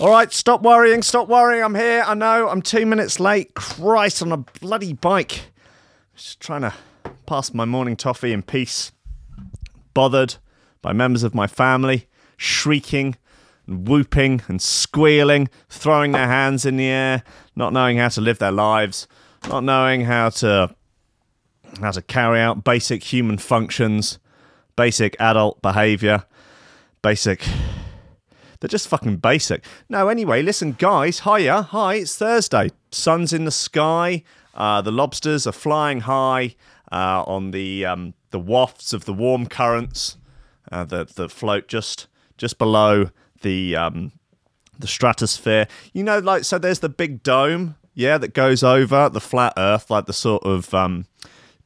All right, stop worrying, stop worrying. I'm here. I know I'm two minutes late. Christ, on a bloody bike. Just trying to pass my morning toffee in peace. Bothered by members of my family shrieking and whooping and squealing, throwing their hands in the air, not knowing how to live their lives, not knowing how to how to carry out basic human functions, basic adult behavior, basic they're just fucking basic. No, anyway, listen, guys. Hiya. Hi, it's Thursday. Sun's in the sky. Uh, the lobsters are flying high uh, on the um, the wafts of the warm currents uh, that that float just just below the um, the stratosphere. You know, like so. There's the big dome, yeah, that goes over the flat Earth, like the sort of um,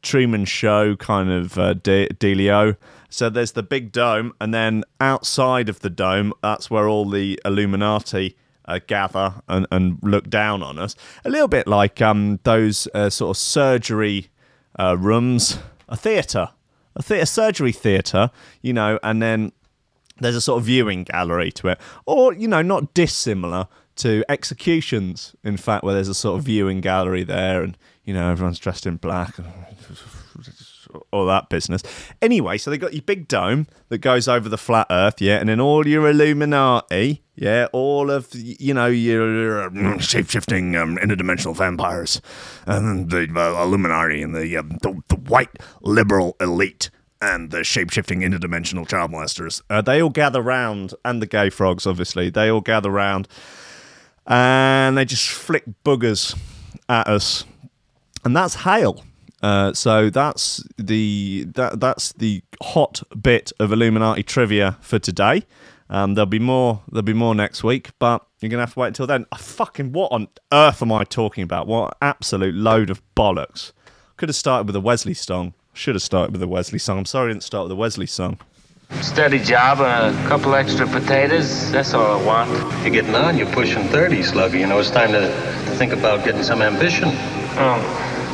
Truman Show kind of uh, de- dealio. So there's the big dome, and then outside of the dome, that's where all the Illuminati uh, gather and, and look down on us. A little bit like um, those uh, sort of surgery uh, rooms, a theatre, a theatre, surgery theatre, you know, and then there's a sort of viewing gallery to it, or you know, not dissimilar to executions. In fact, where there's a sort of viewing gallery there, and you know, everyone's dressed in black all that business. Anyway, so they got your big dome that goes over the flat Earth, yeah, and then all your Illuminati, yeah, all of you know your um, shape shifting um, interdimensional vampires, and the uh, Illuminati and the, um, the the white liberal elite. And the shape shifting interdimensional child molesters. Uh, they all gather round, and the gay frogs, obviously. They all gather round and they just flick boogers at us. And that's hail. Uh, so that's the that that's the hot bit of Illuminati trivia for today. Um, there'll be more. There'll be more next week, but you're gonna have to wait until then. Oh, fucking what on earth am I talking about? What absolute load of bollocks! Could have started with a Wesley song. Should have started with a Wesley song. I'm sorry I didn't start with a Wesley song. Steady job and a couple extra potatoes. That's all I want. You're getting on. You're pushing 30, Slugger. You know, it's time to, to think about getting some ambition. Oh.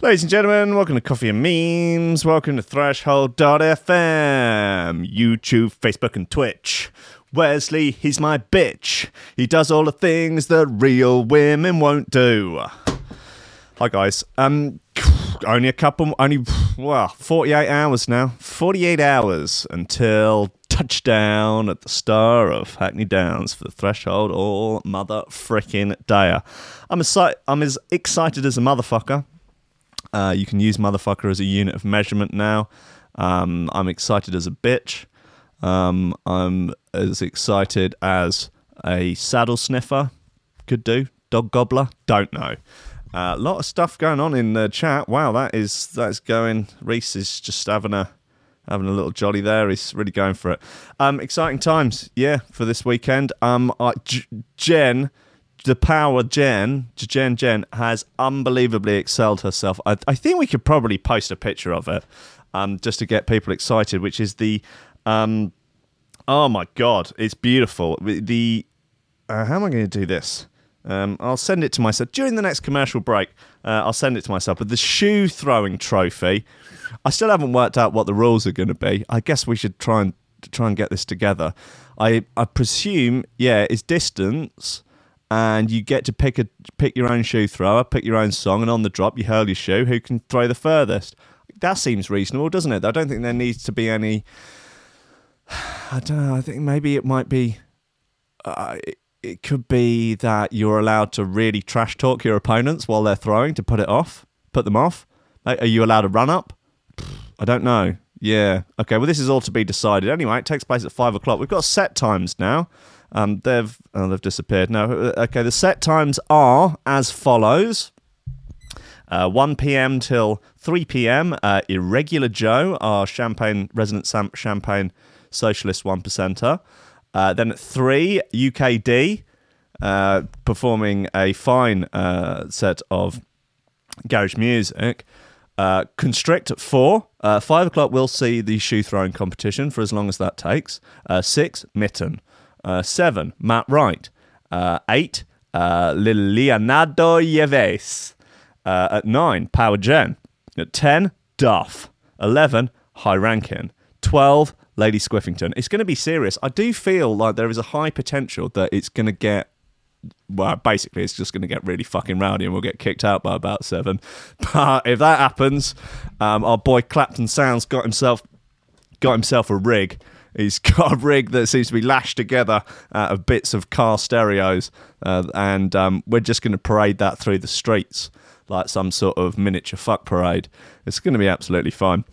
Ladies and gentlemen, welcome to Coffee and Memes. Welcome to Threshold.fm, YouTube, Facebook, and Twitch. Wesley, he's my bitch. He does all the things that real women won't do. Hi guys. Um, only a couple, only well, 48 hours now. 48 hours until touchdown at the star of Hackney Downs for the threshold all mother fricking day. I'm as, I'm as excited as a motherfucker. Uh, you can use motherfucker as a unit of measurement now. Um, I'm excited as a bitch. Um, I'm as excited as a saddle sniffer. Could do. Dog gobbler. Don't know. A uh, lot of stuff going on in the chat. Wow, that is that's going. Reese is just having a having a little jolly there. He's really going for it. Um, exciting times, yeah, for this weekend. Um, uh, J- Jen the power Jen, Jen Jen, has unbelievably excelled herself. I, I, think we could probably post a picture of it um, just to get people excited, which is the. Um, oh my God, it's beautiful. The. Uh, how am I going to do this? Um, I'll send it to myself during the next commercial break. Uh, I'll send it to myself. But the shoe throwing trophy, I still haven't worked out what the rules are going to be. I guess we should try and try and get this together. I I presume, yeah, it's distance and you get to pick a pick your own shoe thrower, pick your own song, and on the drop you hurl your shoe. Who can throw the furthest? That seems reasonable, doesn't it? I don't think there needs to be any. I don't know. I think maybe it might be. Uh, it, it could be that you're allowed to really trash talk your opponents while they're throwing to put it off, put them off. Are you allowed to run up? I don't know. Yeah. Okay. Well, this is all to be decided. Anyway, it takes place at five o'clock. We've got set times now. Um, they've oh, they've disappeared. No, uh, okay. The set times are as follows: uh, 1 p.m. till 3 p.m. Uh, Irregular Joe, our Champagne resident Sam- Champagne socialist one percenter. Uh, then at three, UKD uh, performing a fine uh, set of garage music. Uh, Constrict at four. Five o'clock, we'll see the shoe throwing competition for as long as that takes. Uh, six, Mitten. Uh, seven, Matt Wright. Uh, eight, uh, Leonardo Yeves. Uh, at nine, Power Gen. At 10, Duff. 11, High Rankin. 12, Lady Squiffington. It's going to be serious. I do feel like there is a high potential that it's going to get well, basically, it's just going to get really fucking rowdy and we'll get kicked out by about seven. But if that happens, um, our boy Clapton Sounds got himself got himself a rig. He's got a rig that seems to be lashed together out of bits of car stereos, uh, and um, we're just going to parade that through the streets like some sort of miniature fuck parade. It's going to be absolutely fine.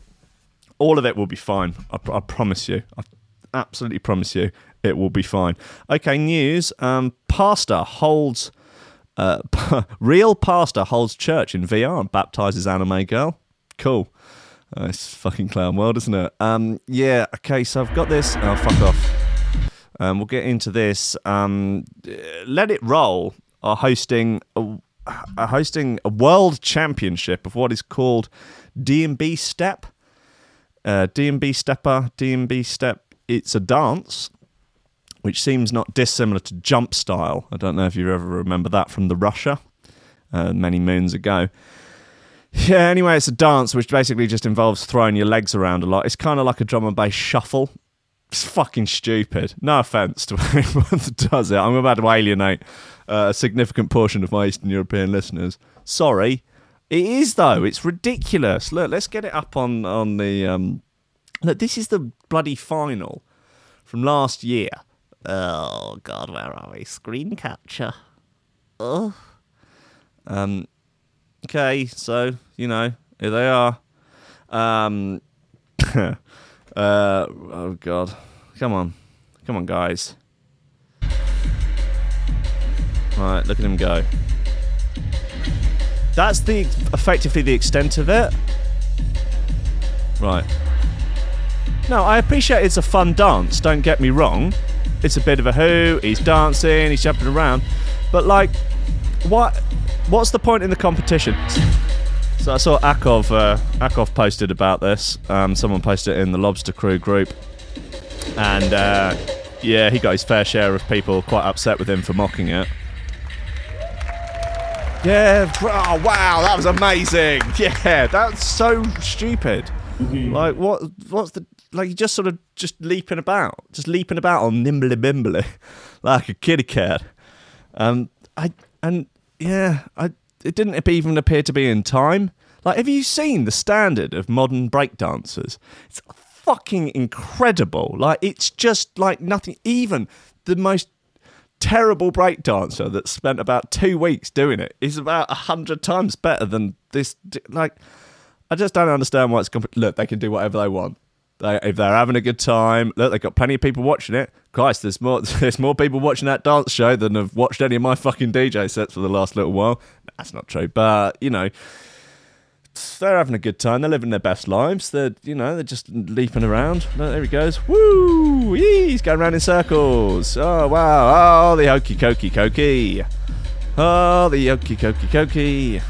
All of it will be fine. I, I promise you. I absolutely promise you it will be fine. Okay, news. Um, pastor holds uh, real pastor holds church in VR and baptizes anime girl. Cool. Uh, it's fucking clown world, isn't it? Um, yeah. Okay, so I've got this. Oh, fuck off. Um, we'll get into this. Um, Let It Roll are hosting a, are hosting a world championship of what is called D&B Step. Uh, D&B Stepper, D&B Step. It's a dance which seems not dissimilar to jump style. I don't know if you ever remember that from the Russia uh, many moons ago. Yeah, anyway, it's a dance which basically just involves throwing your legs around a lot. It's kind of like a drum and bass shuffle. It's fucking stupid. No offense to anyone that does it. I'm about to alienate uh, a significant portion of my Eastern European listeners. Sorry. It is though. It's ridiculous. Look, let's get it up on on the um Look, this is the bloody final from last year. Oh God, where are we? Screen capture. Oh. Um. Okay, so you know here they are. Um. uh. Oh God. Come on. Come on, guys. Right, look at him go. That's the effectively the extent of it. Right. No, I appreciate it's a fun dance. Don't get me wrong. It's a bit of a who. He's dancing. He's jumping around. But like, what? What's the point in the competition? So I saw Akov. Uh, Akov posted about this. Um, someone posted it in the Lobster Crew group, and uh, yeah, he got his fair share of people quite upset with him for mocking it. Yeah. Oh wow, that was amazing. Yeah, that's so stupid. Like what? What's the like? You just sort of just leaping about, just leaping about on nimbly bimbly, like a kitty cat. Um, I and yeah, I it didn't even appear to be in time. Like, have you seen the standard of modern breakdancers? It's fucking incredible. Like, it's just like nothing. Even the most terrible breakdancer that spent about two weeks doing it is about a hundred times better than this. Like, I just don't understand why it's. Comp- Look, they can do whatever they want. They, if they're having a good time, look, they've got plenty of people watching it. Christ, there's more. There's more people watching that dance show than have watched any of my fucking DJ sets for the last little while. That's not true, but you know, they're having a good time. They're living their best lives. They're, you know, they're just leaping around. Look, there he goes. Woo! He's going around in circles. Oh wow! Oh, the hokey cokey cokey. Oh, the hokey cokey cokey.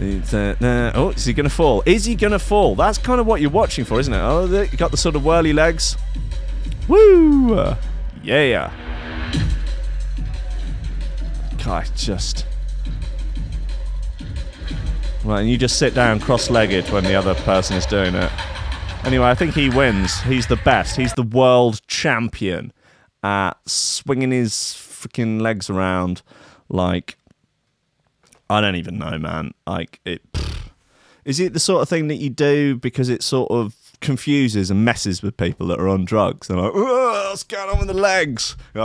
Uh, oh, is he going to fall? Is he going to fall? That's kind of what you're watching for, isn't it? Oh, you got the sort of whirly legs. Woo! Yeah. God, just. Right, and you just sit down cross-legged when the other person is doing it. Anyway, I think he wins. He's the best. He's the world champion at swinging his freaking legs around like I don't even know, man. Like it. Is it the sort of thing that you do because it sort of confuses and messes with people that are on drugs? They're like, what's going on with the legs? That's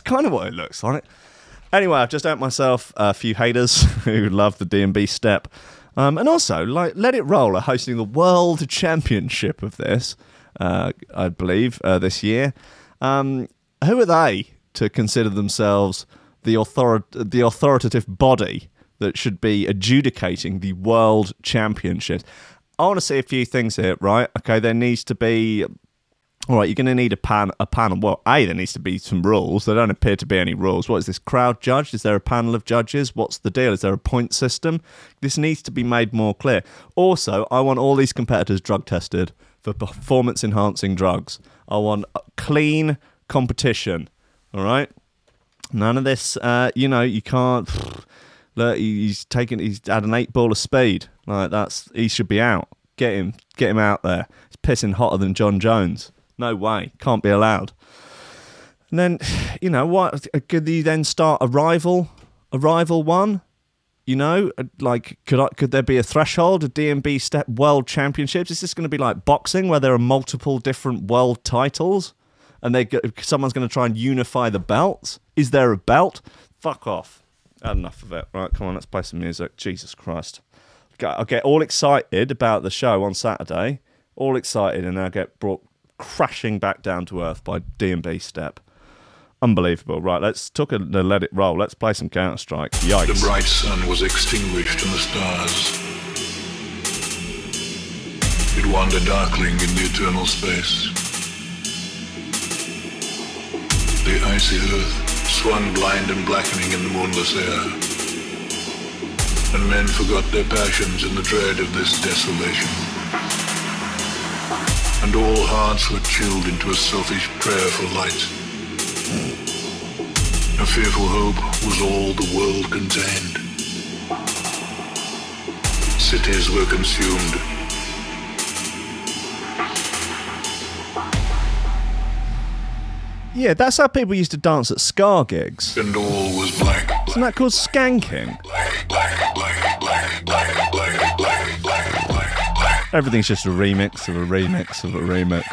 kind of what it looks like. Anyway, I've just earned myself a few haters who love the D&B step. Um, and also, like, Let It Roll are hosting the World Championship of this, uh, I believe, uh, this year. Um, who are they to consider themselves the, author- the authoritative body that should be adjudicating the World Championships? I want to see a few things here, right? Okay, there needs to be All right, you're going to need a pan a panel. Well, a there needs to be some rules. There don't appear to be any rules. What is this crowd judged? Is there a panel of judges? What's the deal? Is there a point system? This needs to be made more clear. Also, I want all these competitors drug tested for performance enhancing drugs. I want clean competition. All right, none of this. Uh, you know, you can't. Look, he's taken. He's had an eight ball of speed. Like that's he should be out. Get him. Get him out there. He's pissing hotter than Jon Jones. No way. Can't be allowed. And then, you know, what could he then start a rival, a rival one? You know, like could I, could there be a threshold, a D&B step world championships? Is this going to be like boxing where there are multiple different world titles, and they someone's going to try and unify the belts? Is there a belt? Fuck off. Had enough of it. Right, come on, let's play some music. Jesus Christ. I get all excited about the show on Saturday, all excited, and I get brought crashing back down to earth by D&B Step. Unbelievable. Right, let's talk a, let it roll. Let's play some Counterstrike. Yikes. The bright sun was extinguished in the stars. It wandered darkling in the eternal space. The icy earth swung blind and blackening in the moonless air. And men forgot their passions in the dread of this desolation and all hearts were chilled into a selfish prayer for light. A fearful hope was all the world contained. Cities were consumed. Yeah, that's how people used to dance at ska gigs. And all was black. black Isn't that called skanking? Everything's just a remix of a remix of a remix.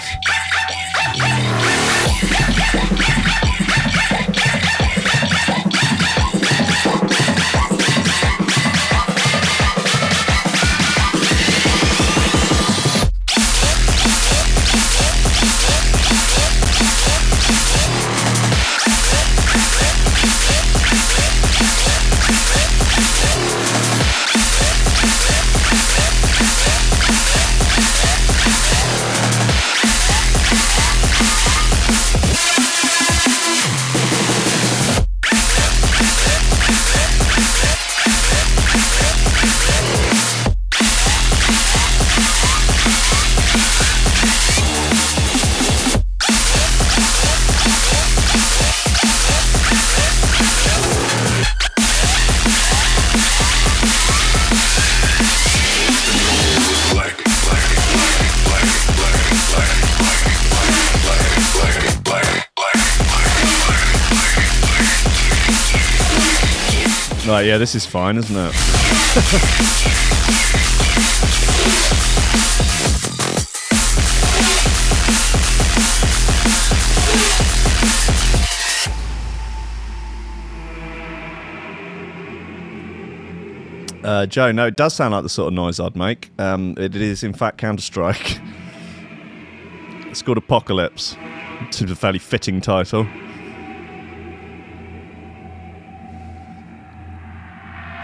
Right, yeah, this is fine, isn't it? Uh, Joe, no, it does sound like the sort of noise I'd make. Um, it is, in fact, Counterstrike. it's called Apocalypse. It's a fairly fitting title.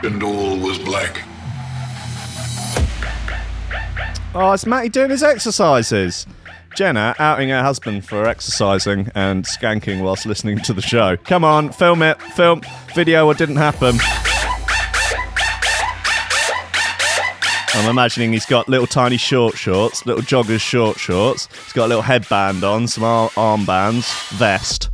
And all was black. Oh, it's Matty doing his exercises. Jenna outing her husband for exercising and skanking whilst listening to the show. Come on, film it. Film. Video what didn't happen. I'm imagining he's got little tiny short shorts, little joggers short shorts. He's got a little headband on, some ar- armbands, vest.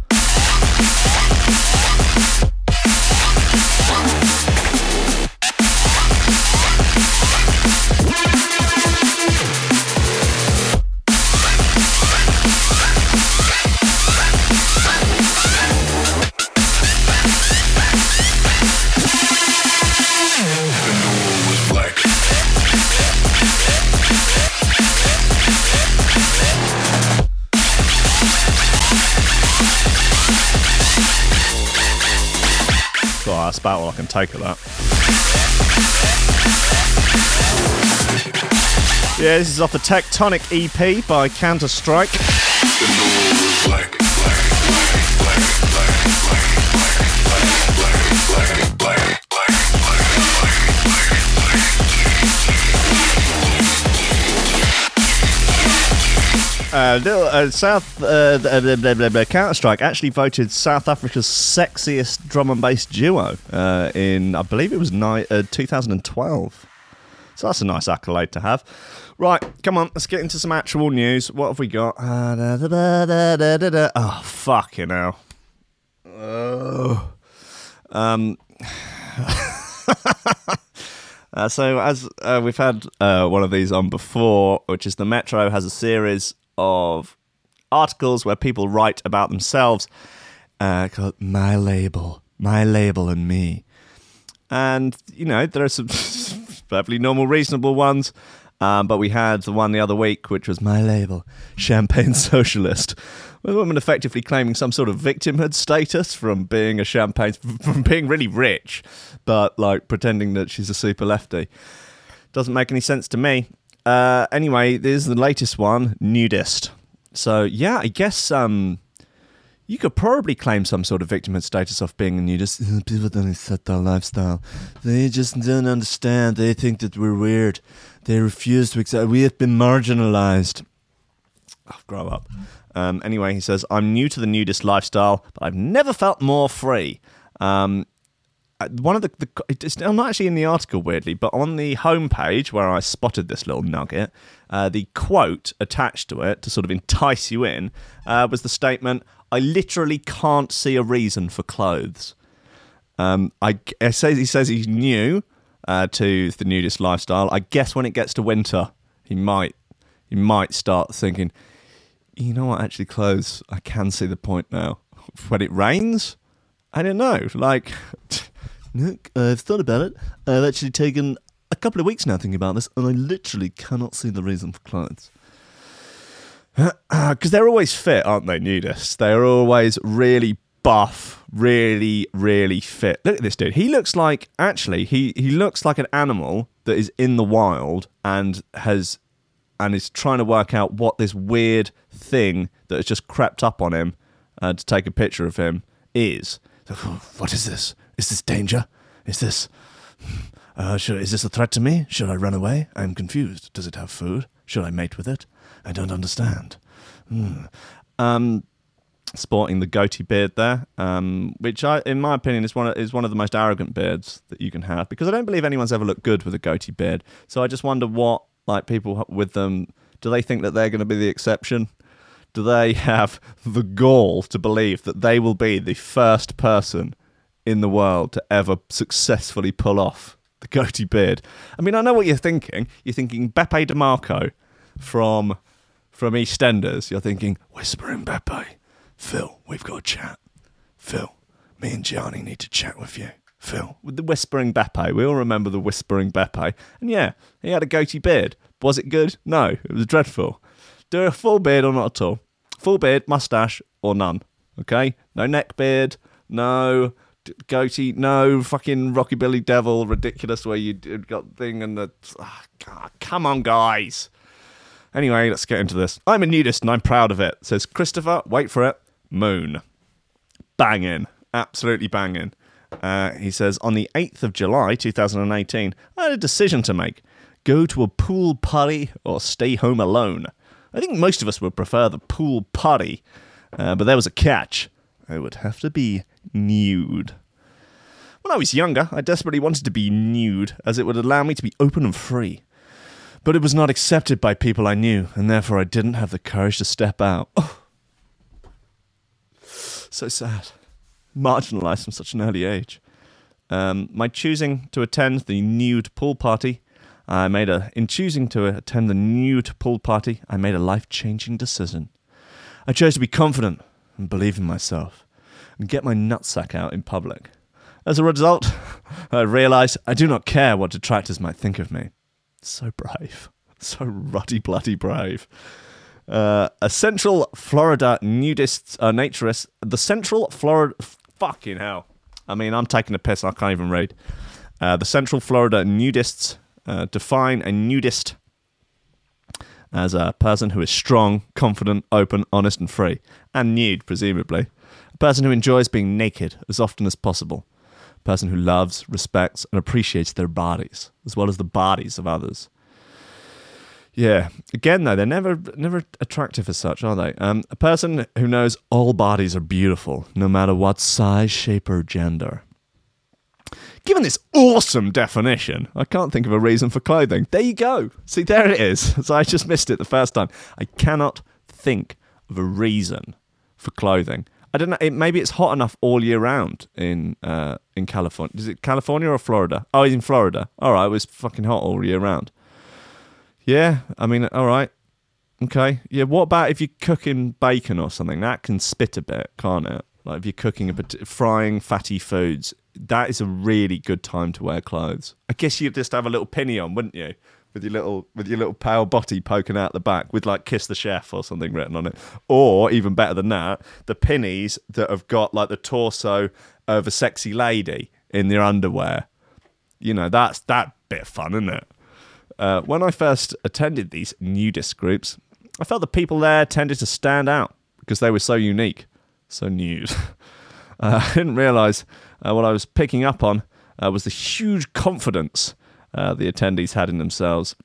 About all I can take of that. Yeah, this is off the Tectonic EP by Counterstrike. Uh, Uh, little, uh, South uh, Counterstrike actually voted South Africa's sexiest drum and bass duo uh, in, I believe it was ni- uh, 2012. So that's a nice accolade to have. Right, come on, let's get into some actual news. What have we got? Uh, da, da, da. Oh, fucking hell. Oh. Um, uh, so, as uh, we've had uh, one of these on before, which is the Metro has a series of articles where people write about themselves uh, called My Label, My Label and Me. And, you know, there are some perfectly normal, reasonable ones. Um, but we had the one the other week, which was My Label, Champagne Socialist. With a woman effectively claiming some sort of victimhood status from being a champagne, from being really rich, but like pretending that she's a super lefty. Doesn't make any sense to me. Uh, anyway, there's the latest one, nudist. So yeah, I guess um, you could probably claim some sort of victimhood status of being a nudist. People don't accept our lifestyle. They just don't understand. They think that we're weird. They refuse to accept. We have been marginalized. Oh, grow up. Um, anyway, he says, I'm new to the nudist lifestyle, but I've never felt more free. Um, one of the, the it's I'm not actually in the article weirdly, but on the homepage where I spotted this little nugget, uh, the quote attached to it to sort of entice you in uh, was the statement, "I literally can't see a reason for clothes." Um, I, I he says he's new uh, to the nudist lifestyle. I guess when it gets to winter, he might he might start thinking, you know what? Actually, clothes. I can see the point now. When it rains, I don't know. Like, look, I've thought about it. I've actually taken a couple of weeks now thinking about this, and I literally cannot see the reason for clothes. Because they're always fit, aren't they, nudists? They're always really buff, really, really fit. Look at this dude. He looks like, actually, he, he looks like an animal that is in the wild and has and is trying to work out what this weird thing that has just crept up on him uh, to take a picture of him is. What is this? Is this danger? Is this? Uh, should, is this a threat to me? Should I run away? I'm confused. Does it have food? Should I mate with it? I don't understand. Hmm. Um, sporting the goatee beard there, um, which I, in my opinion, is one of, is one of the most arrogant beards that you can have because I don't believe anyone's ever looked good with a goatee beard. So I just wonder what like people with them do they think that they're going to be the exception do they have the gall to believe that they will be the first person in the world to ever successfully pull off the goatee beard i mean i know what you're thinking you're thinking beppe di Marco from from eastenders you're thinking whispering beppe phil we've got a chat phil me and gianni need to chat with you Phil, with the whispering Beppe. We all remember the whispering Beppe. And yeah, he had a goatee beard. Was it good? No, it was dreadful. Do a full beard or not at all. Full beard, mustache, or none. Okay? No neck beard, no goatee, no fucking Rockabilly Devil, ridiculous where you got thing and the. Oh, God, come on, guys. Anyway, let's get into this. I'm a nudist and I'm proud of it, says Christopher. Wait for it. Moon. Banging. Absolutely banging. Uh, he says, on the 8th of July 2018, I had a decision to make go to a pool party or stay home alone. I think most of us would prefer the pool party, uh, but there was a catch. I would have to be nude. When I was younger, I desperately wanted to be nude, as it would allow me to be open and free. But it was not accepted by people I knew, and therefore I didn't have the courage to step out. Oh. So sad marginalised from such an early age. Um, my choosing to attend the nude pool party, I made a in choosing to attend the nude pool party, I made a life-changing decision. I chose to be confident and believe in myself, and get my nutsack out in public. As a result, I realised I do not care what detractors might think of me. So brave, so ruddy bloody brave. Uh, a Central Florida nudist uh, naturist, the Central Florida Fucking hell. I mean, I'm taking a piss. I can't even read. Uh, the Central Florida nudists uh, define a nudist as a person who is strong, confident, open, honest, and free. And nude, presumably. Person who enjoys being naked as often as possible. Person who loves, respects, and appreciates their bodies, as well as the bodies of others. Yeah. Again, though, they're never never attractive as such, are they? Um, a person who knows all bodies are beautiful, no matter what size, shape, or gender. Given this awesome definition, I can't think of a reason for clothing. There you go. See, there it is. So I just missed it the first time. I cannot think of a reason for clothing. I don't know. It, maybe it's hot enough all year round in uh, in California. Is it California or Florida? Oh, he's in Florida. All right, it was fucking hot all year round. Yeah, I mean, all right, okay. Yeah, what about if you're cooking bacon or something? That can spit a bit, can't it? Like if you're cooking a bit, frying fatty foods, that is a really good time to wear clothes. I guess you'd just have a little penny on, wouldn't you? With your little with your little pale body poking out the back with like kiss the chef or something written on it. Or even better than that, the pinnies that have got like the torso of a sexy lady in their underwear. You know, that's that bit of fun, isn't it? Uh, when I first attended these nudist groups, I felt the people there tended to stand out because they were so unique, so nude. Uh, I didn't realise uh, what I was picking up on uh, was the huge confidence uh, the attendees had in themselves.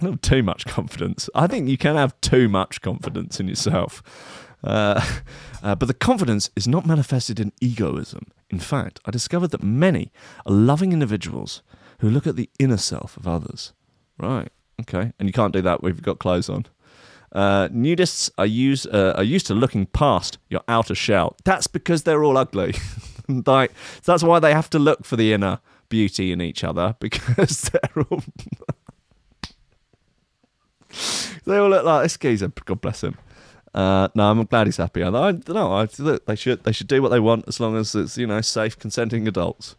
A little too much confidence. I think you can have too much confidence in yourself. Uh, uh, but the confidence is not manifested in egoism. In fact, I discovered that many are loving individuals who look at the inner self of others. Right. Okay. And you can't do that if you've got clothes on. Uh, nudists are used uh, are used to looking past your outer shell. That's because they're all ugly. like that's why they have to look for the inner beauty in each other because they're all they all look like this geezer. God bless him. Uh, no, I'm glad he's happy. I, I. I, they should they should do what they want as long as it's you know safe, consenting adults.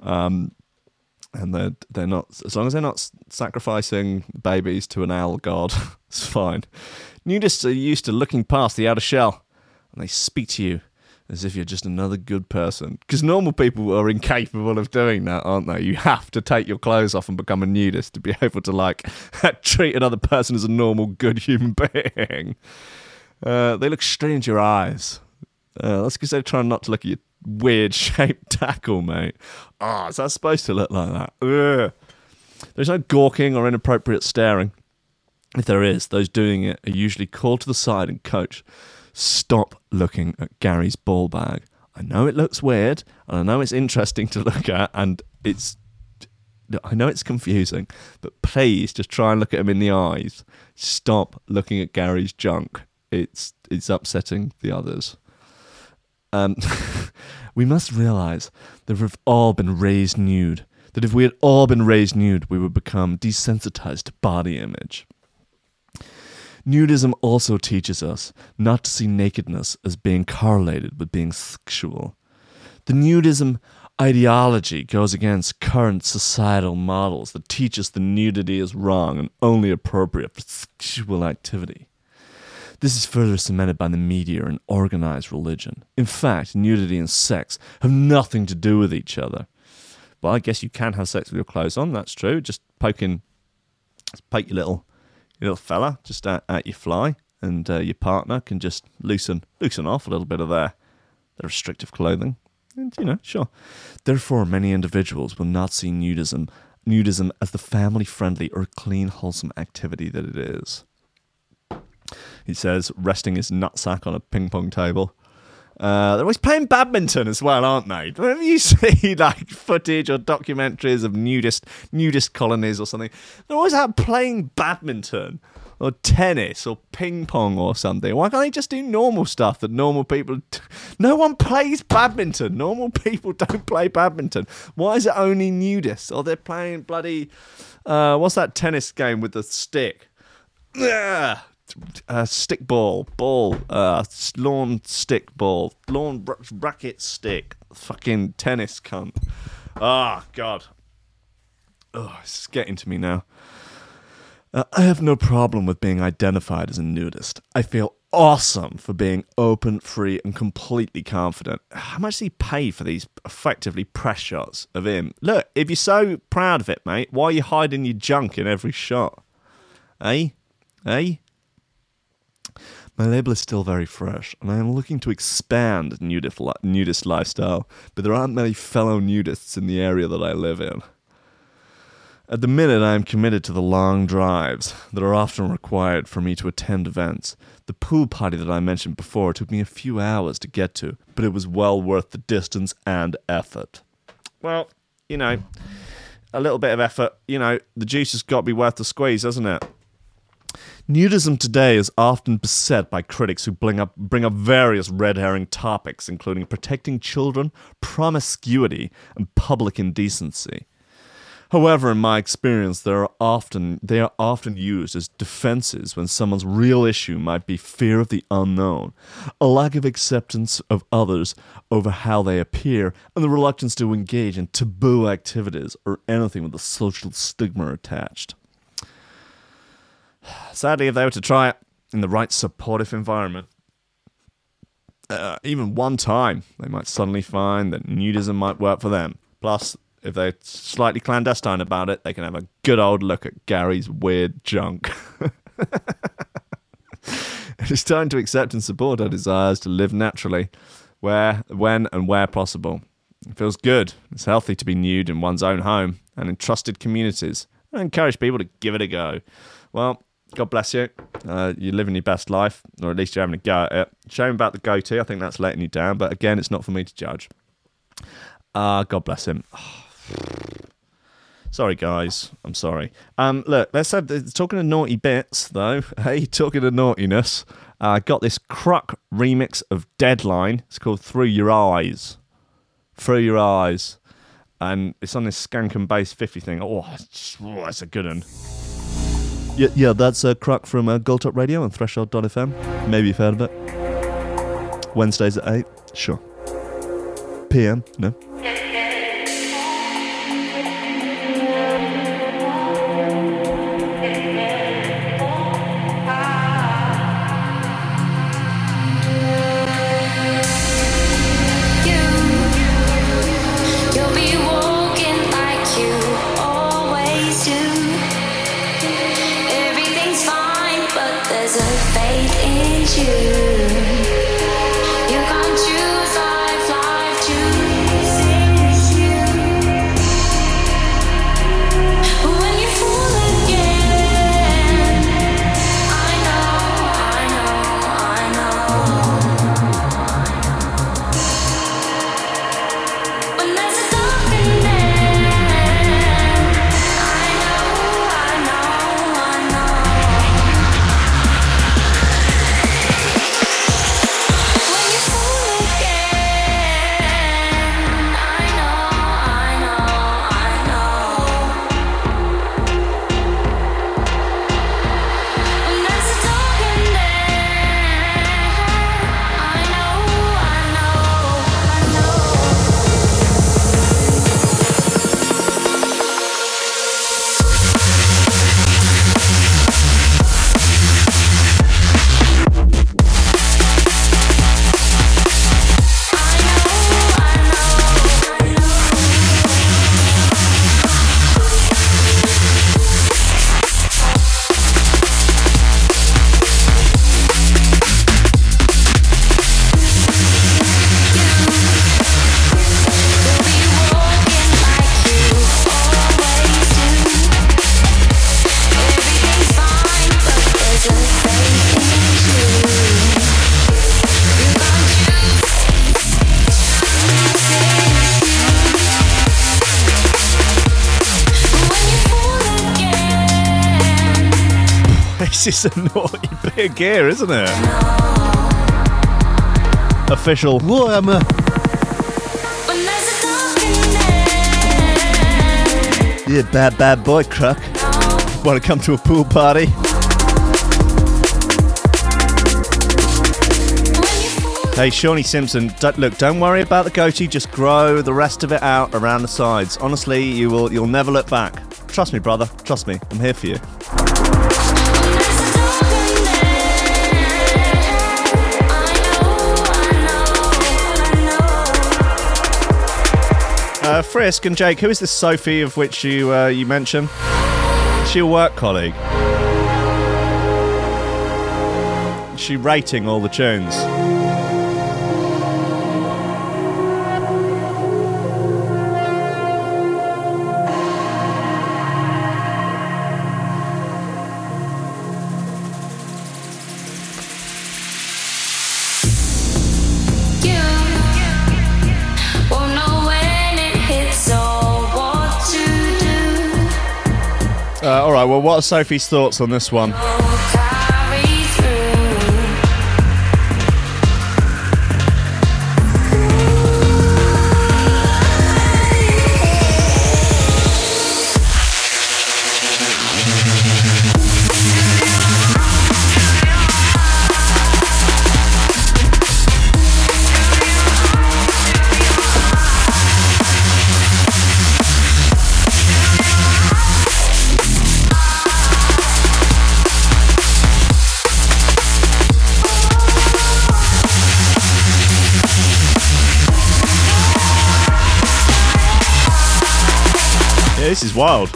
Um, and they're they're not as long as they're not sacrificing babies to an owl god, it's fine. Nudists are used to looking past the outer shell, and they speak to you as if you're just another good person. Because normal people are incapable of doing that, aren't they? You have to take your clothes off and become a nudist to be able to like treat another person as a normal, good human being. Uh, they look straight into your eyes. Uh, that's because they're trying not to look at your weird shaped tackle, mate. Ah, oh, is that supposed to look like that? Ugh. There's no gawking or inappropriate staring. If there is, those doing it are usually called to the side and coached. Stop looking at Gary's ball bag. I know it looks weird, and I know it's interesting to look at, and it's. I know it's confusing, but please just try and look at him in the eyes. Stop looking at Gary's junk. It's it's upsetting the others. Um, we must realize that we've all been raised nude. That if we had all been raised nude, we would become desensitized to body image. Nudism also teaches us not to see nakedness as being correlated with being sexual. The nudism ideology goes against current societal models that teach us the nudity is wrong and only appropriate for sexual activity. This is further cemented by the media and organized religion. In fact, nudity and sex have nothing to do with each other. But I guess you can have sex with your clothes on, that's true. Just poking, just poke your little, your little fella just at, at your fly, and uh, your partner can just loosen loosen off a little bit of their, their restrictive clothing. And, you know, sure. Therefore, many individuals will not see nudism, nudism as the family friendly or clean, wholesome activity that it is. He says, resting his nutsack on a ping pong table. Uh, they're always playing badminton as well, aren't they? Whenever you see like footage or documentaries of nudist nudist colonies or something, they're always out playing badminton or tennis or ping pong or something. Why can't they just do normal stuff that normal people? T- no one plays badminton. Normal people don't play badminton. Why is it only nudists? Or they're playing bloody uh, what's that tennis game with the stick? Yeah, uh, stick ball, ball, uh, lawn stick ball, lawn racket stick, fucking tennis cunt. Ah, oh, God. Oh, it's getting to me now. Uh, I have no problem with being identified as a nudist. I feel awesome for being open, free, and completely confident. How much does he pay for these effectively press shots of him? Look, if you're so proud of it, mate, why are you hiding your junk in every shot? Eh? Eh? My label is still very fresh, and I am looking to expand nudist, nudist lifestyle, but there aren't many fellow nudists in the area that I live in. At the minute, I am committed to the long drives that are often required for me to attend events. The pool party that I mentioned before took me a few hours to get to, but it was well worth the distance and effort. Well, you know, a little bit of effort, you know, the juice has got to be worth the squeeze, hasn't it? Nudism today is often beset by critics who bring up, bring up various red herring topics, including protecting children, promiscuity, and public indecency. However, in my experience, are often they are often used as defenses when someone's real issue might be fear of the unknown, a lack of acceptance of others over how they appear, and the reluctance to engage in taboo activities or anything with a social stigma attached. Sadly, if they were to try it in the right supportive environment, uh, even one time, they might suddenly find that nudism might work for them. Plus, if they're slightly clandestine about it, they can have a good old look at Gary's weird junk. it is time to accept and support our desires to live naturally, where, when, and where possible. It feels good. It's healthy to be nude in one's own home and in trusted communities. I encourage people to give it a go. Well, God bless you. Uh, you're living your best life, or at least you're having a go at it. Shame about the goatee. I think that's letting you down. But again, it's not for me to judge. Uh, God bless him. Sorry, guys. I'm sorry. Um, look, let's have the talking of naughty bits, though. Hey, talking of naughtiness, I uh, got this Kruk remix of Deadline. It's called Through Your Eyes. Through Your Eyes. And it's on this skank and bass 50 thing. Oh, oh that's a good one. Yeah, yeah that's a Kruk from uh, Gold Top Radio and Threshold.fm. Maybe you've heard of it. Wednesdays at 8. Sure. PM? No. This naughty bit gear, isn't it? Official. Whoa, I'm a. Yeah, bad, bad boy, Kruk. Want to come to a pool party? Hey, Shawnee Simpson, don't, look, don't worry about the goatee. Just grow the rest of it out around the sides. Honestly, you will, you'll never look back. Trust me, brother. Trust me. I'm here for you. Uh, Frisk and Jake, who is this Sophie of which you uh, you mentioned? She a work colleague? Is she rating all the tunes? Right. Well, what are Sophie's thoughts on this one? This is wild.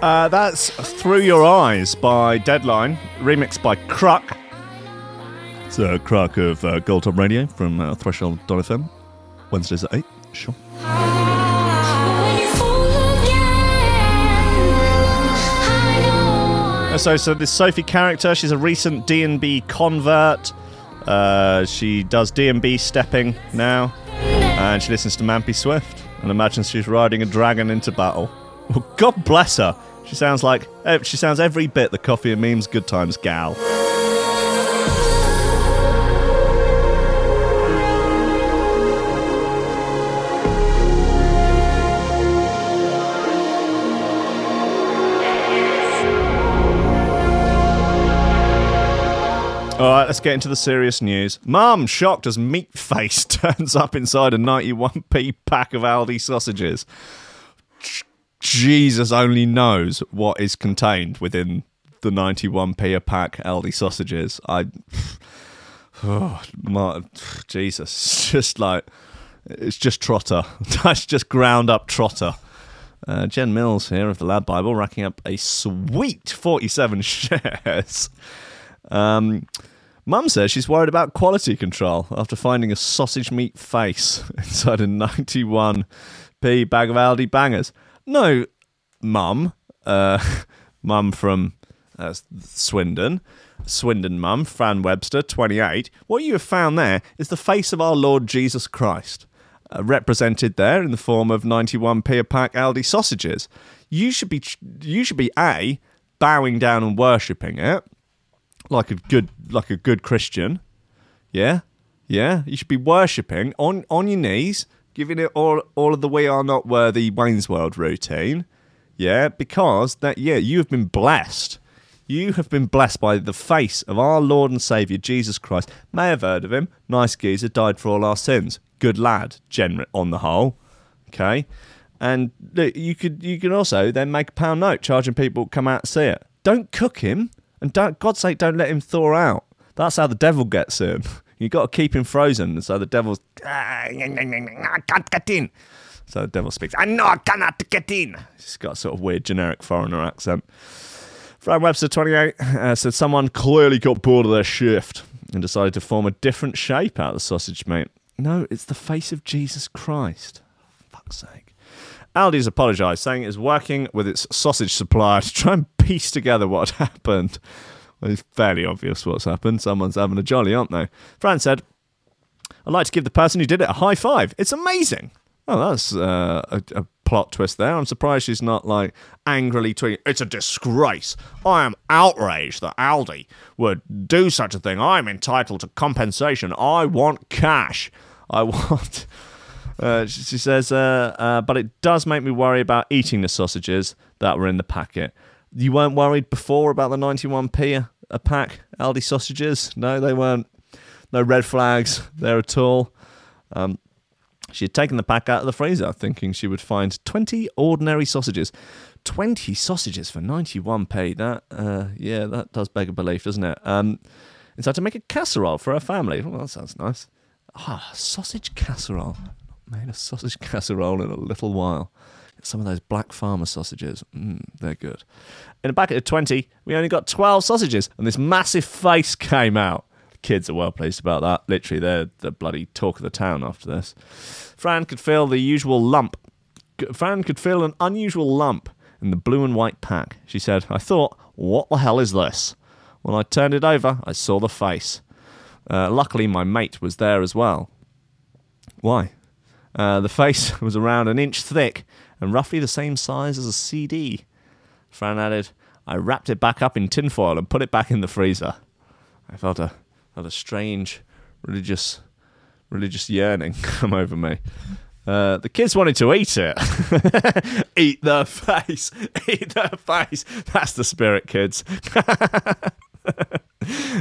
Uh, that's Through Your Eyes by Deadline, remixed by Kruk. It's a Kruk of uh, Gold Top Radio from uh, Threshold.fm. Wednesdays at 8. Sure. Uh, So, so this Sophie character, she's a recent D&B convert. Uh, she does D&B stepping now, and she listens to Mampi Swift and imagines she's riding a dragon into battle. Well, God bless her. She sounds like eh, she sounds every bit the coffee and memes good times gal. All right, let's get into the serious news. Mum shocked as meat face turns up inside a 91p pack of Aldi sausages. Jesus only knows what is contained within the 91p a pack Aldi sausages. I, oh, my, Jesus, just like it's just trotter. That's just ground up trotter. Uh, Jen Mills here of the LADbible racking up a sweet 47 shares. Um, Mum says she's worried about quality control after finding a sausage meat face inside a 91p bag of Aldi bangers. No, Mum, uh, Mum from uh, Swindon, Swindon Mum, Fran Webster, 28. What you have found there is the face of our Lord Jesus Christ, uh, represented there in the form of 91p a pack Aldi sausages. You should be, you should be a bowing down and worshipping it like a good like a good Christian. Yeah? Yeah. You should be worshipping on on your knees, giving it all all of the we are not worthy Wayne's World routine. Yeah, because that yeah, you have been blessed. You have been blessed by the face of our Lord and Saviour Jesus Christ. May have heard of him. Nice geezer, died for all our sins. Good lad, gen- on the whole. Okay. And you could you can also then make a pound note charging people come out to see it. Don't cook him. And don't, God's sake, don't let him thaw out. That's how the devil gets him. You've got to keep him frozen. So the devil's, "Ah, I can't get in. So the devil speaks, I know I cannot get in. He's got a sort of weird generic foreigner accent. Fran Webster, 28, uh, said someone clearly got bored of their shift and decided to form a different shape out of the sausage meat. No, it's the face of Jesus Christ. fuck's sake. Aldi's apologised, saying it is working with its sausage supplier to try and piece together what had happened. Well, it's fairly obvious what's happened. Someone's having a jolly, aren't they? Fran said, I'd like to give the person who did it a high five. It's amazing. Oh, that's uh, a, a plot twist there. I'm surprised she's not like angrily tweeting, It's a disgrace. I am outraged that Aldi would do such a thing. I'm entitled to compensation. I want cash. I want. Uh, she she says, uh, uh, but it does make me worry about eating the sausages that were in the packet. You weren't worried before about the 91p a, pack Aldi sausages? No, they weren't. No red flags there at all. Um, she had taken the pack out of the freezer, thinking she would find 20 ordinary sausages. 20 sausages for 91p. That, uh, yeah, that does beg a belief, doesn't it? Um, so to make a casserole for her family. Well, that sounds nice. Ah, sausage casserole. Made a sausage casserole in a little while. Some of those black farmer sausages, mm, they're good. In the of the 20, we only got 12 sausages, and this massive face came out. Kids are well pleased about that. Literally, they're the bloody talk of the town after this. Fran could feel the usual lump. Fran could feel an unusual lump in the blue and white pack. She said, I thought, what the hell is this? When I turned it over, I saw the face. Uh, luckily, my mate was there as well. Why? Uh, the face was around an inch thick and roughly the same size as a CD. Fran added, I wrapped it back up in tinfoil and put it back in the freezer. I felt a, felt a strange religious, religious yearning come over me. Uh, the kids wanted to eat it. eat the face. Eat the face. That's the spirit, kids.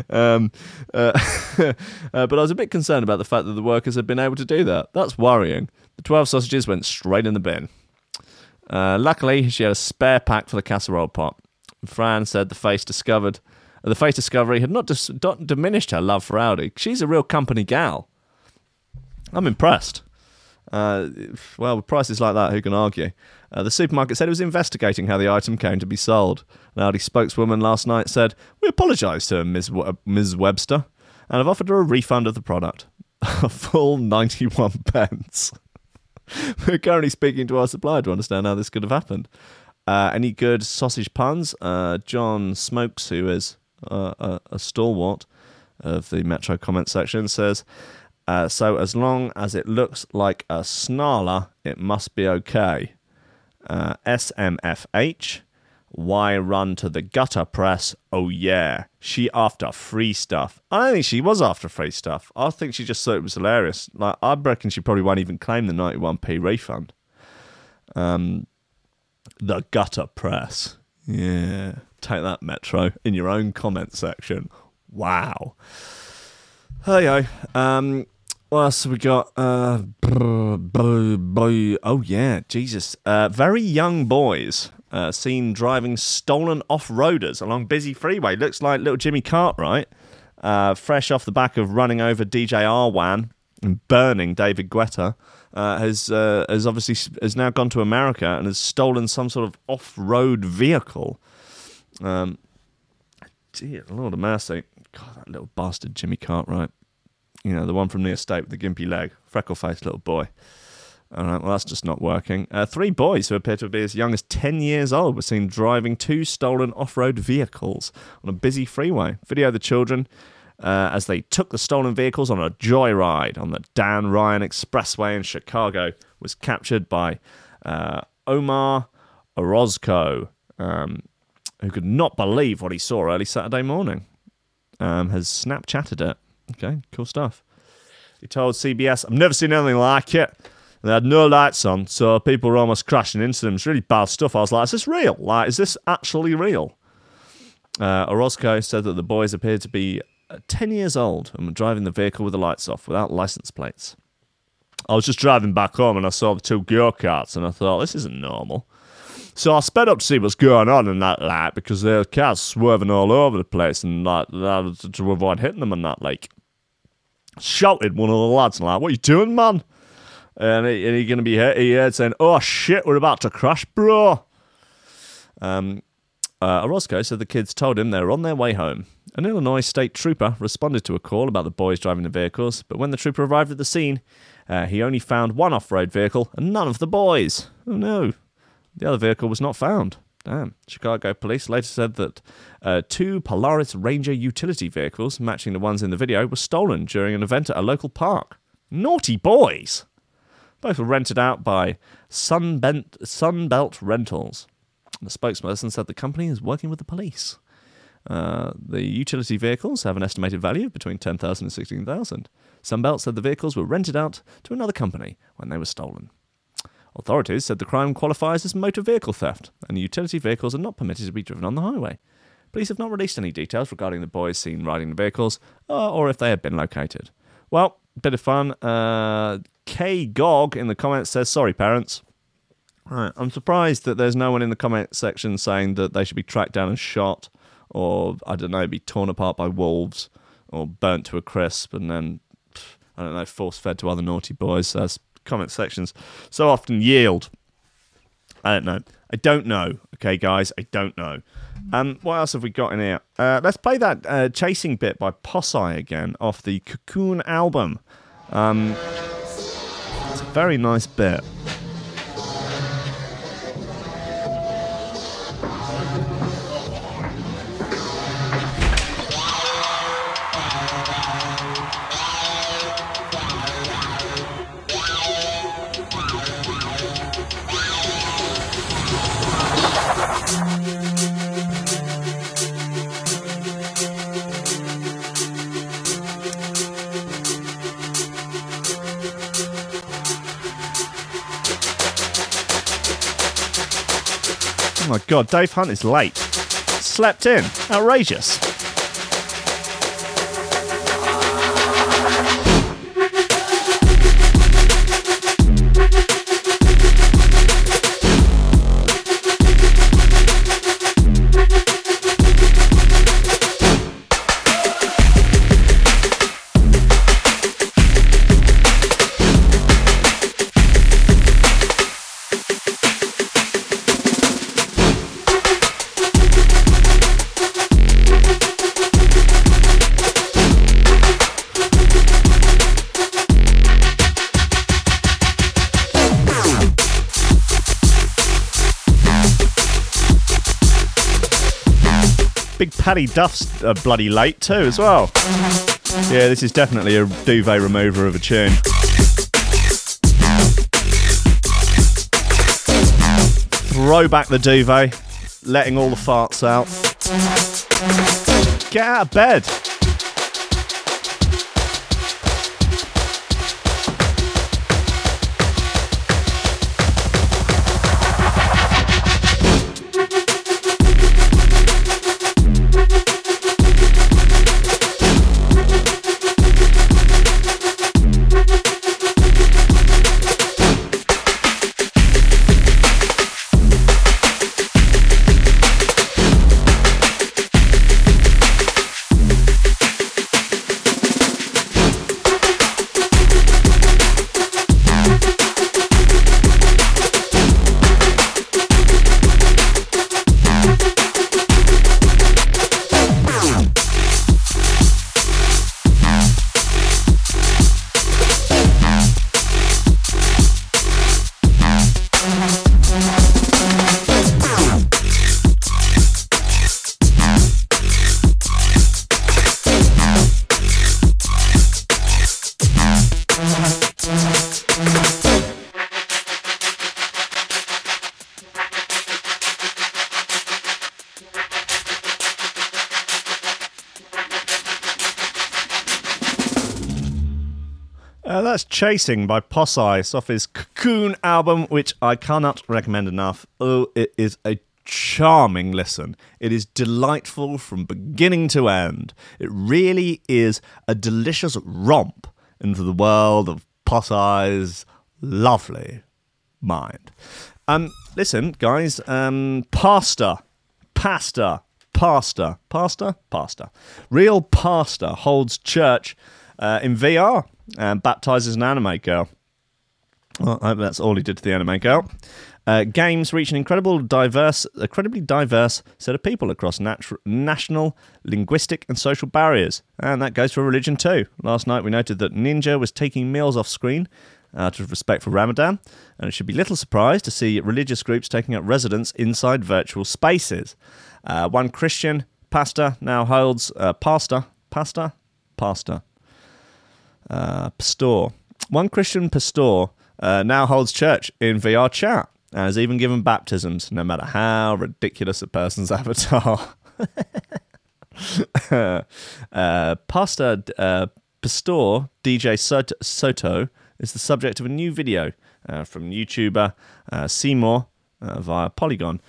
Um, uh, uh, but I was a bit concerned about the fact that the workers had been able to do that. That's worrying. The 12 sausages went straight in the bin. Uh, luckily, she had a spare pack for the casserole pot. Fran said the face discovered, the face discovery had not, dis- not diminished her love for Aldi. She's a real company gal. I'm impressed. Uh, well, with prices like that, who can argue? Uh, the supermarket said it was investigating how the item came to be sold. An Aldi spokeswoman last night said, We apologise to Ms. W- Ms. Webster and have offered her a refund of the product. a full 91 pence. We're currently speaking to our supplier to understand how this could have happened. Uh, any good sausage puns? Uh, John Smokes, who is uh, a, a stalwart of the Metro comment section, says, uh, so as long as it looks like a snarler, it must be okay. Uh, SMFH. Why run to the gutter press? Oh yeah, she after free stuff. I don't think she was after free stuff. I think she just thought it was hilarious. Like I reckon she probably won't even claim the 91p refund. Um, the gutter press. Yeah, take that Metro in your own comment section. Wow. Hey. Um, what else have we got? Uh, oh yeah, Jesus! Uh, very young boys uh, seen driving stolen off-roaders along busy freeway. Looks like little Jimmy Cartwright, uh, fresh off the back of running over DJ Arwan and burning David Guetta, uh, has uh, has obviously has now gone to America and has stolen some sort of off-road vehicle. Um, dear Lord of mercy, God, that little bastard Jimmy Cartwright. You know, the one from the estate with the gimpy leg, freckle faced little boy. All right, well, that's just not working. Uh, three boys who appear to be as young as 10 years old were seen driving two stolen off road vehicles on a busy freeway. Video of the children uh, as they took the stolen vehicles on a joyride on the Dan Ryan Expressway in Chicago was captured by uh, Omar Orozco, um, who could not believe what he saw early Saturday morning. Um, has Snapchatted it. Okay, cool stuff. He told CBS, I've never seen anything like it. They had no lights on, so people were almost crashing into them. It's really bad stuff. I was like, is this real? Like, is this actually real? Uh, Orozco said that the boys appeared to be uh, 10 years old and were driving the vehicle with the lights off without license plates. I was just driving back home and I saw the two go karts and I thought, this isn't normal. So I sped up to see what's going on in that light because there were cars swerving all over the place and like to avoid hitting them and that like shouted one of the lads like, "What are you doing, man?" And he, and he gonna be hit. He heard saying, "Oh shit, we're about to crash, bro." Um, uh, said the kids told him they were on their way home. An Illinois state trooper responded to a call about the boys driving the vehicles, but when the trooper arrived at the scene, uh, he only found one off-road vehicle and none of the boys. Oh no, the other vehicle was not found. Damn. Chicago police later said that uh, two Polaris Ranger utility vehicles, matching the ones in the video, were stolen during an event at a local park. Naughty boys! Both were rented out by Sunbelt, Sunbelt Rentals. The spokesperson said the company is working with the police. Uh, the utility vehicles have an estimated value of between 10000 and 16000 Sunbelt said the vehicles were rented out to another company when they were stolen. Authorities said the crime qualifies as motor vehicle theft, and the utility vehicles are not permitted to be driven on the highway. Police have not released any details regarding the boys seen riding the vehicles, uh, or if they have been located. Well, bit of fun. Uh, K Gog in the comments says, "Sorry, parents." Right, I'm surprised that there's no one in the comment section saying that they should be tracked down and shot, or I don't know, be torn apart by wolves, or burnt to a crisp, and then I don't know, force fed to other naughty boys. As comment sections so often yield. I don't know. I don't know. Okay, guys, I don't know. Um, what else have we got in here? Uh, let's play that uh, chasing bit by Posse again off the Cocoon album. Um, it's a very nice bit. God, Dave Hunt is late. Slept in. Outrageous. Paddy Duff's uh, bloody late too, as well. Yeah, this is definitely a duvet remover of a tune. Throw back the duvet, letting all the farts out. Get out of bed. Chasing by Posse off his Cocoon album, which I cannot recommend enough. Oh, it is a charming listen. It is delightful from beginning to end. It really is a delicious romp into the world of Posse's lovely mind. Um, listen, guys, um, pasta, pasta, pasta, pasta, pasta. Real pasta holds church uh, in VR and baptizes an anime girl. Well, I hope that's all he did to the anime girl. Uh, games reach an incredible diverse, incredibly diverse set of people across natu- national, linguistic, and social barriers, and that goes for religion too. Last night we noted that Ninja was taking meals off screen out of respect for Ramadan, and it should be little surprise to see religious groups taking up residence inside virtual spaces. Uh, one Christian pastor now holds uh, pastor, pastor, pastor, uh, pastor. One Christian pastor uh, now holds church in VR chat and has even given baptisms, no matter how ridiculous a person's avatar. uh, Pastor uh, Pastor DJ Soto, is the subject of a new video uh, from YouTuber uh, Seymour uh, via Polygon.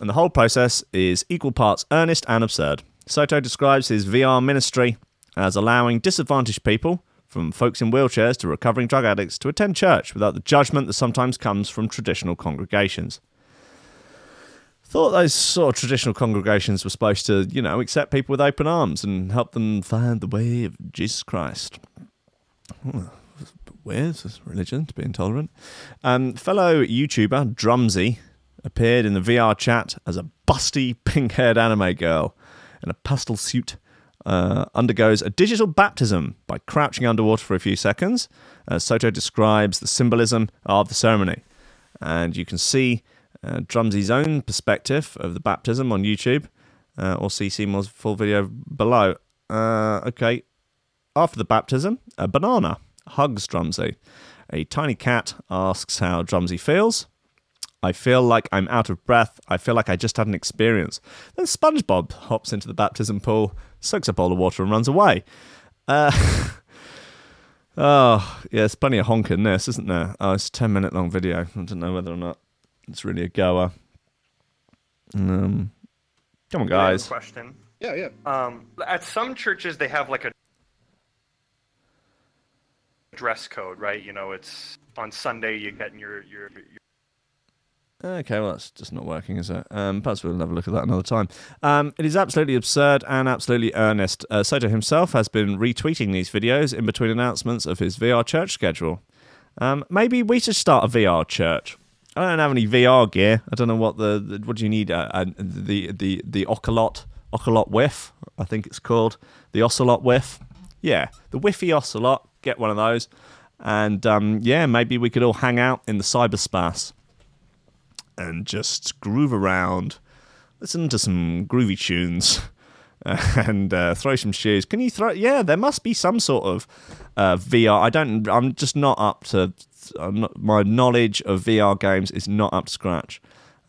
And the whole process is equal parts earnest and absurd. Soto describes his VR ministry as allowing disadvantaged people, from folks in wheelchairs to recovering drug addicts, to attend church without the judgment that sometimes comes from traditional congregations. Thought those sort of traditional congregations were supposed to, you know, accept people with open arms and help them find the way of Jesus Christ. Hmm, Weird, it's religion to be intolerant. Um, fellow YouTuber Drumsy appeared in the VR chat as a busty pink haired anime girl in a pastel suit. Uh, undergoes a digital baptism by crouching underwater for a few seconds. Uh, Soto describes the symbolism of the ceremony. And you can see uh, Drumsy's own perspective of the baptism on YouTube uh, or see Seymour's full video below. Uh, okay. After the baptism, a banana hugs Drumsy. A tiny cat asks how Drumsy feels. I feel like I'm out of breath. I feel like I just had an experience. Then SpongeBob hops into the baptism pool, soaks up all the water, and runs away. Uh, oh, yeah, there's plenty of honk in this, isn't there? Oh, it's a 10 minute long video. I don't know whether or not it's really a goer. Um, come on, I have guys. question. Yeah, yeah. Um, at some churches, they have like a dress code, right? You know, it's on Sunday you get in your your, your Okay, well, that's just not working, is it? Um, perhaps we'll have a look at that another time. Um, it is absolutely absurd and absolutely earnest. Uh, Soto himself has been retweeting these videos in between announcements of his VR church schedule. Um, maybe we should start a VR church. I don't have any VR gear. I don't know what the, the what do you need? Uh, uh, the the the Ocelot Ocelot Whiff, I think it's called the Ocelot Whiff. Yeah, the Whiffy Ocelot. Get one of those, and um, yeah, maybe we could all hang out in the cyberspace and just groove around, listen to some groovy tunes, and uh, throw some shoes. Can you throw? Yeah, there must be some sort of uh, VR. I don't. I'm just not up to. Not, my knowledge of VR games is not up to scratch.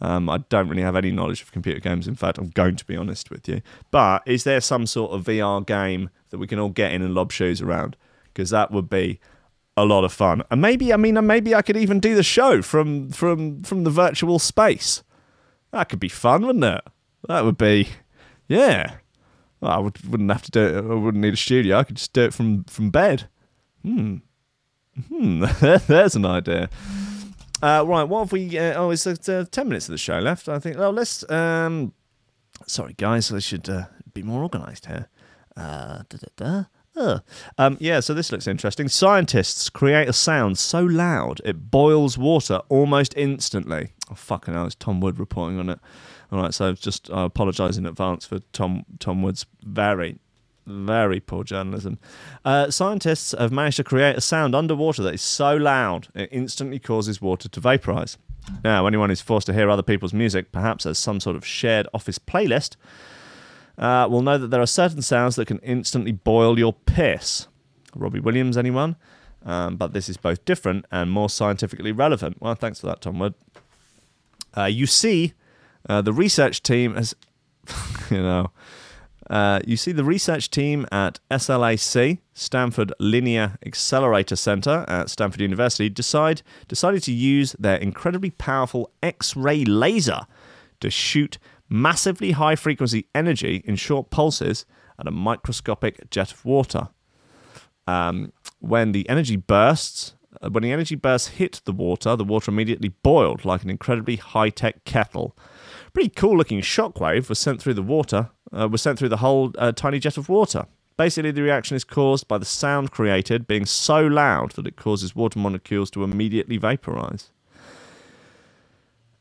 Um, I don't really have any knowledge of computer games. In fact, I'm going to be honest with you. But is there some sort of VR game that we can all get in and lob shoes around? Because that would be a lot of fun. And maybe, I mean, maybe I could even do the show from from from the virtual space. That could be fun, wouldn't it? That would be, yeah. Well, I would, wouldn't have to do it. I wouldn't need a studio. I could just do it from from bed. Hmm. Hmm. There's an idea. Uh, right. What have we? Uh, oh, it's uh, ten minutes of the show left. I think. Oh, let's. Um, sorry, guys. I should uh, be more organised here. Uh. Uh. Um, yeah, so this looks interesting. Scientists create a sound so loud it boils water almost instantly. Oh, fucking hell, it's Tom Wood reporting on it. All right, so just I apologise in advance for Tom Tom Wood's very, very poor journalism. Uh, scientists have managed to create a sound underwater that is so loud it instantly causes water to vaporise. Now, anyone who's forced to hear other people's music, perhaps as some sort of shared office playlist, uh, will know that there are certain sounds that can instantly boil your piss. Robbie Williams, anyone? Um, but this is both different and more scientifically relevant. Well, thanks for that, Tom Wood. Uh, you see, uh, the research team has, you know, uh, you see the research team at SLAC, Stanford Linear Accelerator Center at Stanford University, decide decided to use their incredibly powerful X-ray laser to shoot massively high frequency energy in short pulses at a microscopic jet of water. Um, when the energy bursts, uh, when the energy bursts hit the water, the water immediately boiled like an incredibly high tech kettle. Pretty cool looking shockwave was sent through the water, uh, was sent through the whole uh, tiny jet of water. Basically, the reaction is caused by the sound created being so loud that it causes water molecules to immediately vaporize.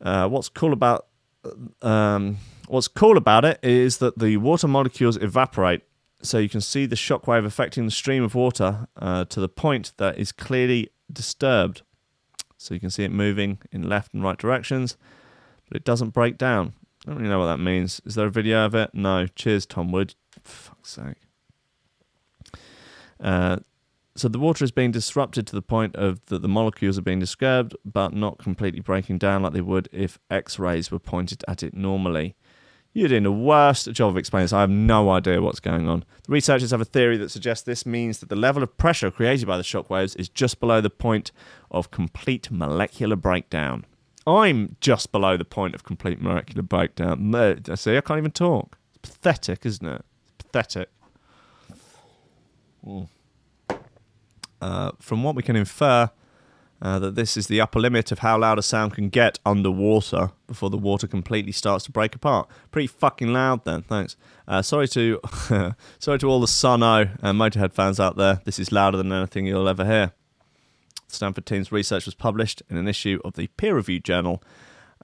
Uh, what's cool about um, what's cool about it is that the water molecules evaporate, so you can see the shockwave affecting the stream of water uh, to the point that is clearly disturbed. So you can see it moving in left and right directions, but it doesn't break down. I don't really know what that means. Is there a video of it? No. Cheers, Tom Wood. Fuck's sake. Uh, so the water is being disrupted to the point of that the molecules are being disturbed, but not completely breaking down like they would if X-rays were pointed at it normally. You're doing the worst job of explaining this. I have no idea what's going on. The researchers have a theory that suggests this means that the level of pressure created by the shockwaves is just below the point of complete molecular breakdown. I'm just below the point of complete molecular breakdown. I see, I can't even talk. It's pathetic, isn't it? It's pathetic. Mm. Uh, from what we can infer, uh, that this is the upper limit of how loud a sound can get underwater before the water completely starts to break apart. Pretty fucking loud, then. Thanks. Uh, sorry to sorry to all the Sono and Motorhead fans out there. This is louder than anything you'll ever hear. Stanford team's research was published in an issue of the peer-reviewed journal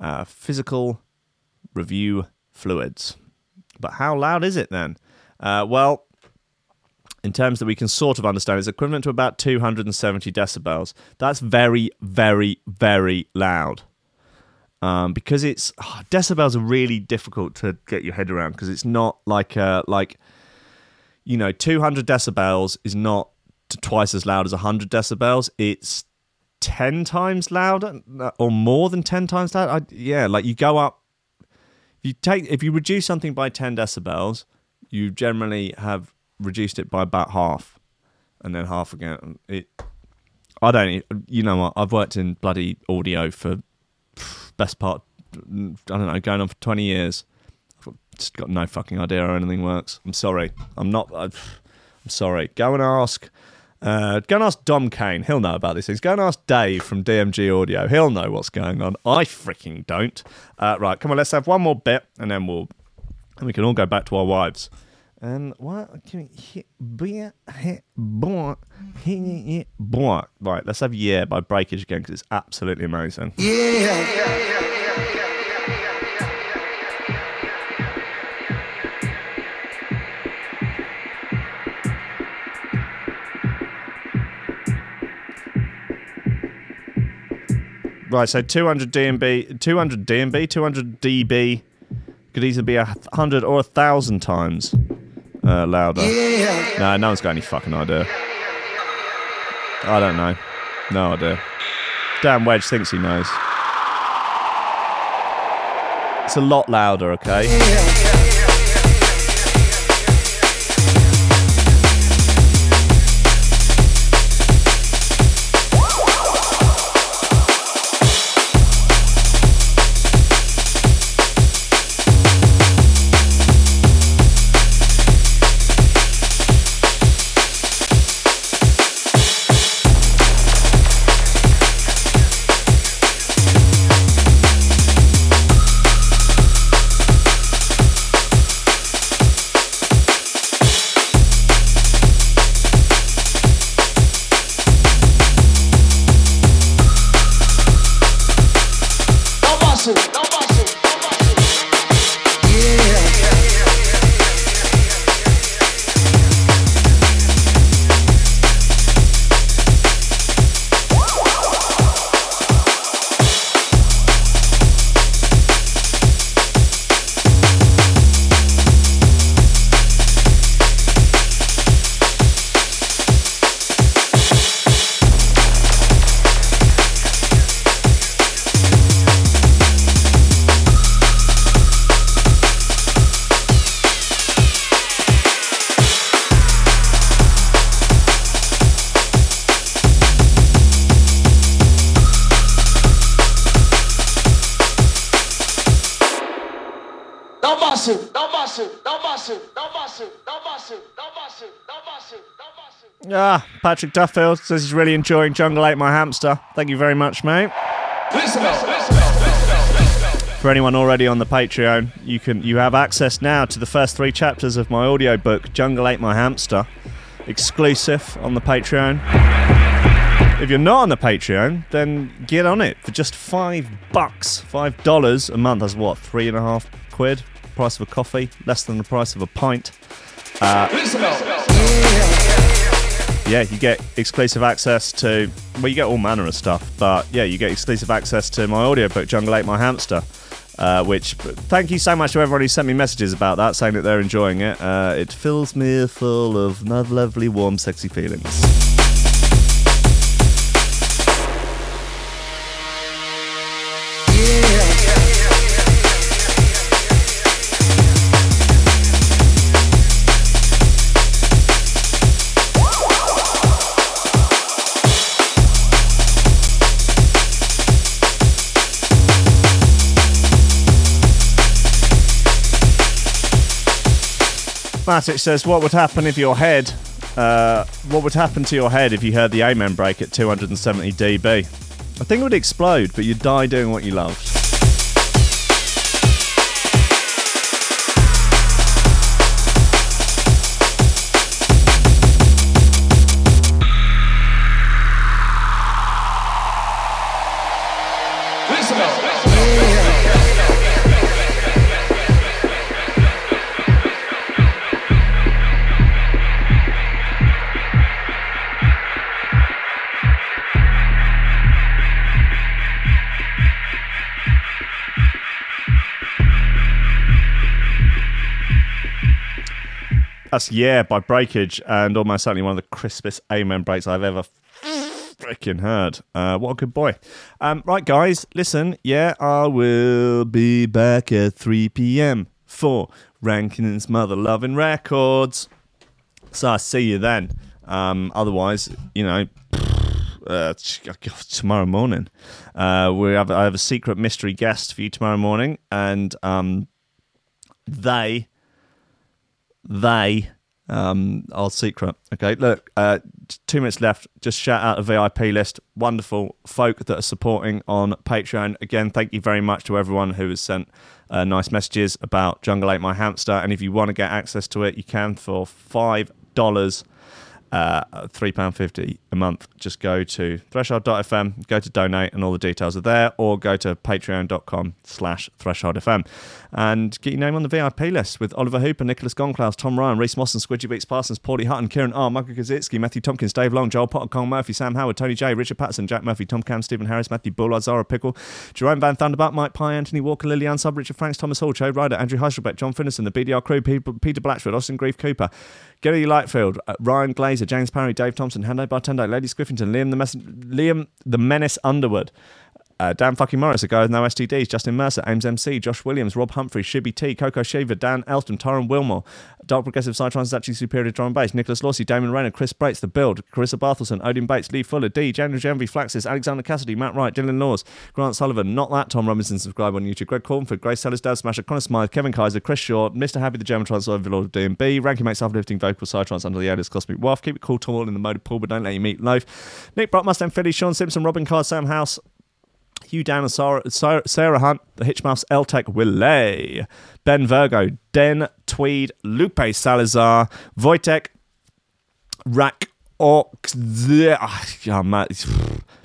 uh, physical review fluids. But how loud is it then? Uh, well, in terms that we can sort of understand, it's equivalent to about 270 decibels. That's very, very, very loud. Um, because it's oh, decibels are really difficult to get your head around because it's not like uh, like you know 200 decibels is not twice as loud as 100 decibels. It's 10 times louder uh, or more than 10 times loud. I, yeah, like you go up if you take if you reduce something by 10 decibels, you generally have reduced it by about half, and then half again. It, I don't. You know what? I've worked in bloody audio for best part. I don't know, going on for twenty years. I've just got no fucking idea how anything works. I'm sorry. I'm not. I'm sorry. Go and ask. Uh, go and ask Dom Kane. He'll know about these things. Go and ask Dave from DMG Audio. He'll know what's going on. I freaking don't. Uh, right, come on. Let's have one more bit, and then we'll and we can all go back to our wives. And what can we be boy? Right, let's have Yeah by Breakage again because it's absolutely amazing. Right, so 200 DMB, 200 DMB, 200 dB could easily be a hundred or a thousand times uh, louder. No, no one's got any fucking idea. I don't know. No idea. Dan Wedge thinks he knows. It's a lot louder, okay? listen. Ah, Patrick Duffield says he's really enjoying Jungle Ate My Hamster. Thank you very much, mate. For anyone already on the Patreon, you can you have access now to the first three chapters of my audiobook, Jungle Ate My Hamster, exclusive on the Patreon. If you're not on the Patreon, then get on it for just five bucks, five dollars a month. That's what, three and a half quid? Price of a coffee, less than the price of a pint. Uh, yeah, you get exclusive access to, well, you get all manner of stuff, but yeah, you get exclusive access to my audiobook, Jungle Ate My Hamster, uh, which, thank you so much to everyone who sent me messages about that, saying that they're enjoying it. Uh, it fills me full of lovely, warm, sexy feelings. Matic says, "What would happen if your head? Uh, what would happen to your head if you heard the Amen break at 270 dB? I think it would explode, but you'd die doing what you loved." That's Yeah by Breakage, and almost certainly one of the crispest Amen breaks I've ever freaking heard. Uh, what a good boy. Um, right, guys, listen. Yeah, I will be back at 3 p.m. for Rankin's Mother Loving Records. So I'll see you then. Um, otherwise, you know, uh, tomorrow morning, uh, we have I have a secret mystery guest for you tomorrow morning, and um, they they um, are secret. Okay, look, uh, two minutes left. Just shout out a VIP list. Wonderful folk that are supporting on Patreon. Again, thank you very much to everyone who has sent uh, nice messages about Jungle Ate My Hamster. And if you want to get access to it, you can for five dollars. Uh, £3.50 a month. Just go to threshold.fm, go to donate, and all the details are there, or go to patreon.com slash thresholdfm and get your name on the VIP list with Oliver Hooper, Nicholas Gonklaus, Tom Ryan, Reese Mosson, Squidgy Beats Parsons, Paulie Hutton, Kieran R, Michael Kazitsky, Matthew Tompkins, Dave Long, Joel Potter, Cole Murphy, Sam Howard, Tony J, Richard Patterson, Jack Murphy, Tom Cam, Stephen Harris, Matthew Bullard, Zara Pickle, Jerome Van Thunderbutt, Mike Pye, Anthony Walker, Lillian Sub, Richard Franks, Thomas Hall, Joe Ryder, Andrew Heiselbeck, John Finnison, the BDR crew, Peter, Peter Blatchford, Austin Grief Cooper, Gary Lightfield, uh, Ryan Glazer, James Parry, Dave Thompson, Hando Bartendo, Lady Squiffington, Liam the, Mess- Liam the Menace Underwood, uh, Dan fucking Morris, a guy with no STDs, Justin Mercer, Ames MC, Josh Williams, Rob Humphrey, Shibby T, Coco Shaver, Dan Elston, Tyron Wilmore, Dark Progressive Psytrance is actually superior to drum and bass, Nicholas Lawsey, Damon Rayner, Chris Brates, The Build, Carissa Barthelson, Odin Bates, Lee Fuller, D, January Envy, Flaxis, Alexander Cassidy, Matt Wright, Dylan Laws, Grant Sullivan, Not That, Tom Robinson, subscribe on YouTube, Greg Cornford, Grace Sellers, Dad Smasher, Connor Smythe, Kevin Kaiser, Chris Short, Mr. Happy, the German Transfer Overlord of DMB, Ranking Mates Uplifting Vocal Psytrance under the alias Cosmic Waff, Keep it cool, tall in the mode pool, but don't let you meet loaf. Nick Brock, Mustang Philly, Sean Simpson, Robin Carr, Sam House, Hugh Down and Sarah, Sarah, Hunt, the Hitchmouths, Eltec, Willay, Ben Virgo, Den Tweed, Lupe Salazar, Wojtek, Rack Ox, oh, man,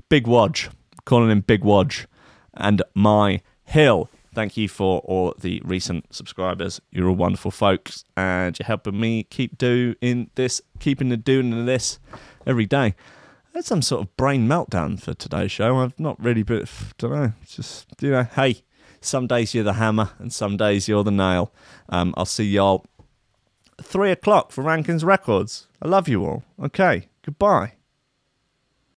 Big Wodge, calling him Big Wodge, and My Hill. Thank you for all the recent subscribers. You're all wonderful folks, and you're helping me keep doing this, keeping the doing this every day. Had some sort of brain meltdown for today's show. I've not really, but don't know. Just you know, hey, some days you're the hammer, and some days you're the nail. Um, I'll see y'all three o'clock for Rankins Records. I love you all. Okay, goodbye.